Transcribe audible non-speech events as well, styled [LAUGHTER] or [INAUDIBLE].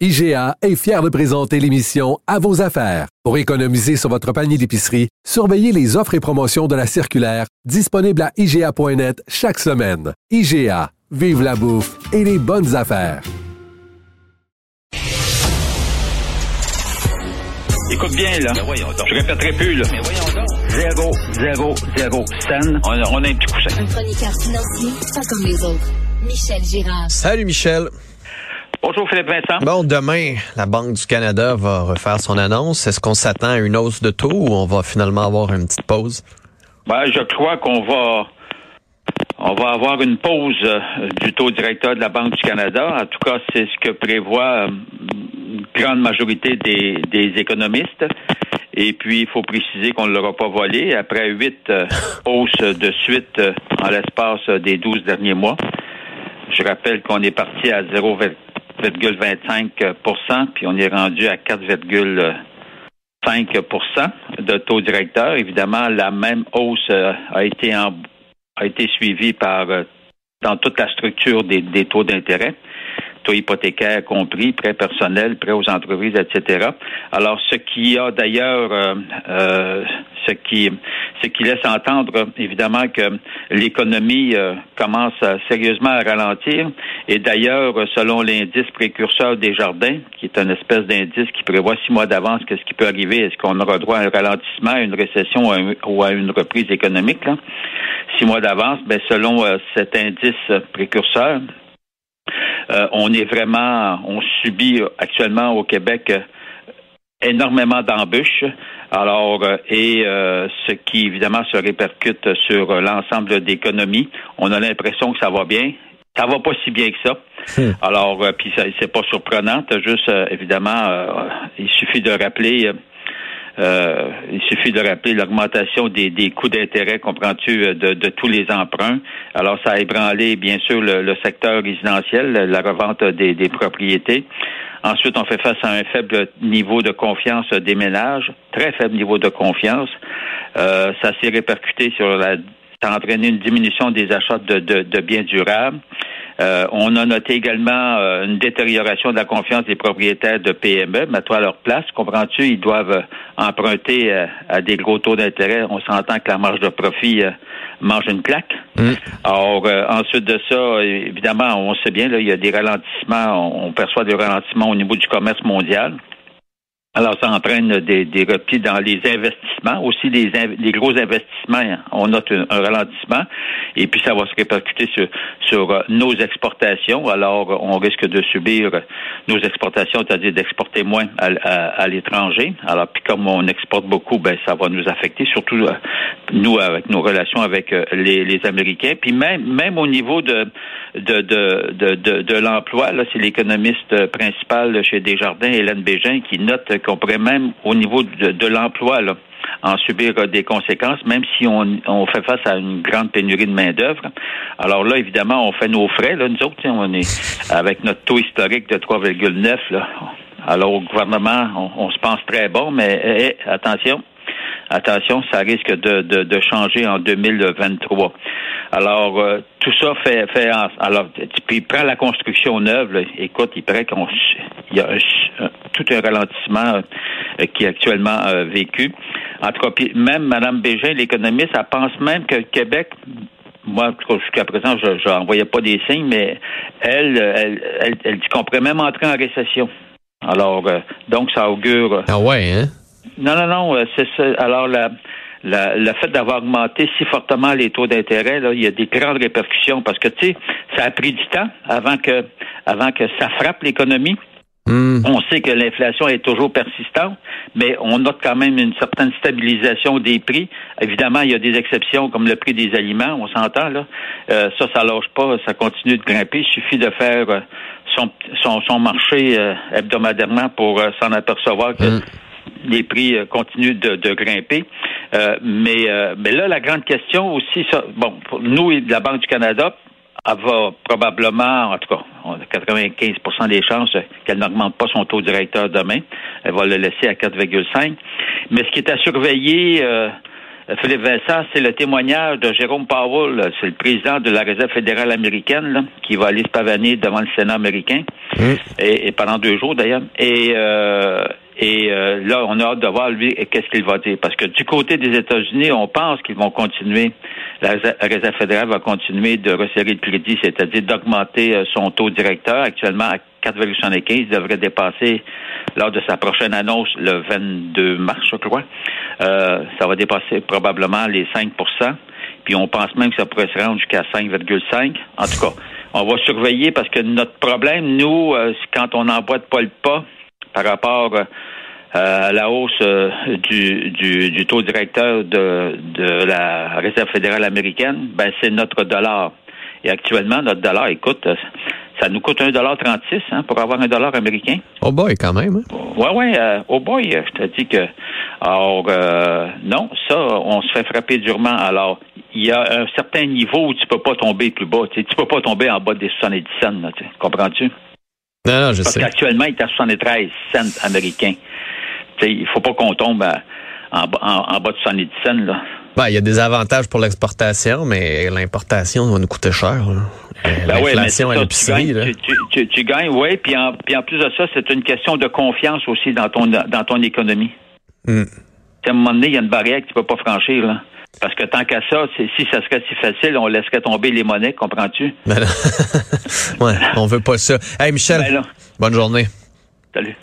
IGA est fier de présenter l'émission À vos affaires. Pour économiser sur votre panier d'épicerie, surveillez les offres et promotions de la circulaire disponible à IGA.net chaque semaine. IGA, vive la bouffe et les bonnes affaires. Écoute bien, là. Je répéterai plus, là. Zéro, zéro, zéro scène. On a, on a un petit coussin. Un chroniqueur financier, pas comme les autres. Michel Girard. Salut Michel. Bonjour Philippe Vincent. Bon, demain, la Banque du Canada va refaire son annonce. Est-ce qu'on s'attend à une hausse de taux ou on va finalement avoir une petite pause? Ben, je crois qu'on va on va avoir une pause euh, du taux directeur de la Banque du Canada. En tout cas, c'est ce que prévoit euh, une grande majorité des, des économistes. Et puis, il faut préciser qu'on ne l'aura pas volé après huit euh, hausses de suite euh, en l'espace des douze derniers mois. Je rappelle qu'on est parti à 0,25 puis on est rendu à 4,5 de taux directeur. Évidemment, la même hausse euh, a été en, a été suivie par euh, dans toute la structure des taux d'intérêt taux hypothécaires compris, prêts personnels, prêts aux entreprises, etc. Alors, ce qui a d'ailleurs, euh, euh, ce qui, ce qui laisse entendre évidemment que l'économie euh, commence sérieusement à ralentir. Et d'ailleurs, selon l'indice précurseur des jardins, qui est une espèce d'indice qui prévoit six mois d'avance qu'est-ce qui peut arriver, est-ce qu'on aura droit à un ralentissement, à une récession ou à une reprise économique, là? six mois d'avance, ben selon cet indice précurseur, euh, on est vraiment, on subit actuellement au Québec euh, énormément d'embûches. Alors, euh, et ce qui évidemment se répercute sur l'ensemble de l'économie. On a l'impression que ça va bien. Ça va pas si bien que ça. Hmm. Alors, puis c'est pas surprenant. Juste, évidemment, il suffit de rappeler euh, il suffit de rappeler l'augmentation des, des coûts d'intérêt, comprends-tu, euh, de, de, tous les emprunts. Alors, ça a ébranlé, bien sûr, le, secteur résidentiel, la revente des, des, propriétés. Ensuite, on fait face à un faible niveau de confiance des ménages, très faible niveau de confiance. Euh, ça s'est répercuté sur la ça a entraîné une diminution des achats de, de, de biens durables. Euh, on a noté également euh, une détérioration de la confiance des propriétaires de PME. Mets-toi à leur place, comprends-tu? Ils doivent euh, emprunter à des gros taux d'intérêt. On s'entend que la marge de profit mange une claque. Mm. Alors, ensuite de ça, évidemment, on sait bien, là, il y a des ralentissements. On, perçoit des ralentissements au niveau du commerce mondial. Alors, ça entraîne des, des replis dans les investissements, aussi les, les gros investissements. On note un, ralentissement, et puis ça va se répercuter sur, sur euh, nos exportations. Alors, on risque de subir nos exportations, c'est-à-dire d'exporter moins à, à, l'étranger. Alors, puis comme on exporte beaucoup, ben ça va nous affecter, surtout euh, nous avec nos relations avec euh, les, les Américains. Puis même même au niveau de de de de, de, de l'emploi, là, c'est l'économiste principal chez Desjardins, Hélène Bégin, qui note qu'on pourrait même, au niveau de, l'emploi, en subir des conséquences, même si on, fait face à une grande pénurie de main-d'œuvre. Alors là, évidemment, on fait nos frais. Là, nous autres, on est avec notre taux historique de 3,9. Alors au gouvernement, on, se pense très bon, mais eh, eh, attention, attention, ça risque de, changer en 2023. Alors, euh, tout ça fait, fait alors, puis prend la construction neuve, écoute, il paraît qu'il y a tout un ralentissement euh, qui est actuellement euh, vécu. En tout cas, même Mme Bégin, l'économiste, elle pense même que le Québec moi, jusqu'à présent, je n'en voyais pas des signes, mais elle, elle, elle, dit qu'on pourrait même entrer en récession. Alors, donc, ça augure. Ah ouais, hein? Non, non, non. C'est ça. Alors, la, le fait d'avoir augmenté si fortement les taux d'intérêt, là, il y a des grandes répercussions parce que, tu sais, ça a pris du temps avant que, avant que ça frappe l'économie. Hmm. On sait que l'inflation est toujours persistante, mais on note quand même une certaine stabilisation des prix. Évidemment, il y a des exceptions comme le prix des aliments, on s'entend là. Euh, ça, ça lâche pas, ça continue de grimper. Il suffit de faire euh, son, son, marché euh, hebdomadairement pour euh, s'en apercevoir que mm. les prix continuent de, de grimper. mais, mais là, la grande question aussi, ça, bon, pour nous, la Banque du Canada, elle va probablement, en tout cas, on a 95% des chances qu'elle n'augmente pas son taux directeur demain. Elle va le laisser à 4,5. Mais ce qui est à surveiller, Philippe Vincent, c'est le témoignage de Jérôme Powell, c'est le président de la Réserve fédérale américaine, qui va aller se pavaner devant le Sénat américain, et, pendant deux jours d'ailleurs. Et, euh, et euh, là, on a hâte de voir lui qu'est-ce qu'il va dire. Parce que du côté des États-Unis, on pense qu'ils vont continuer, la Réserve fédérale va continuer de resserrer le crédit, c'est-à-dire d'augmenter euh, son taux directeur, actuellement à 4,75, il devrait dépasser lors de sa prochaine annonce le 22 mars, je crois. Euh, ça va dépasser probablement les 5% puis on pense même que ça pourrait se rendre jusqu'à 5,5. En tout cas, on va surveiller parce que notre problème, nous, euh, quand on n'emboîte pas le pas par rapport euh, à la hausse du, du, taux directeur de, de la Réserve fédérale américaine, ben c'est notre dollar. Et actuellement, notre dollar, écoute, ça nous coûte 1,36 hein, pour avoir un dollar américain. Oh boy, quand même. Hein? Oui, oui. Euh, oh boy, je te dis que. Alors, euh, non, ça, on se fait frapper durement. Alors, il y a un certain niveau où tu peux pas tomber plus bas. Tu peux pas tomber en bas des 70 cents. Comprends-tu? Non, non, je Parce sais. qu'actuellement, il est à 73 cents américains. Il ne faut pas qu'on tombe en, en, bas de 70 cents. Là. Ben, il y a des avantages pour l'exportation, mais l'importation va nous coûter cher. Ben L'inflation à l'épicerie. Tu, tu, gagnes, oui. Puis en, puis en plus de ça, c'est une question de confiance aussi dans ton dans ton économie. Mm. À un moment donné, il y a une barrière que tu peux pas franchir. Là. Parce que tant qu'à ça, si ça serait si facile, on laisserait tomber les monnaies, comprends-tu? Ben [LAUGHS] ouais, on veut pas ça. Hey Michel, ben bonne journée. Salut.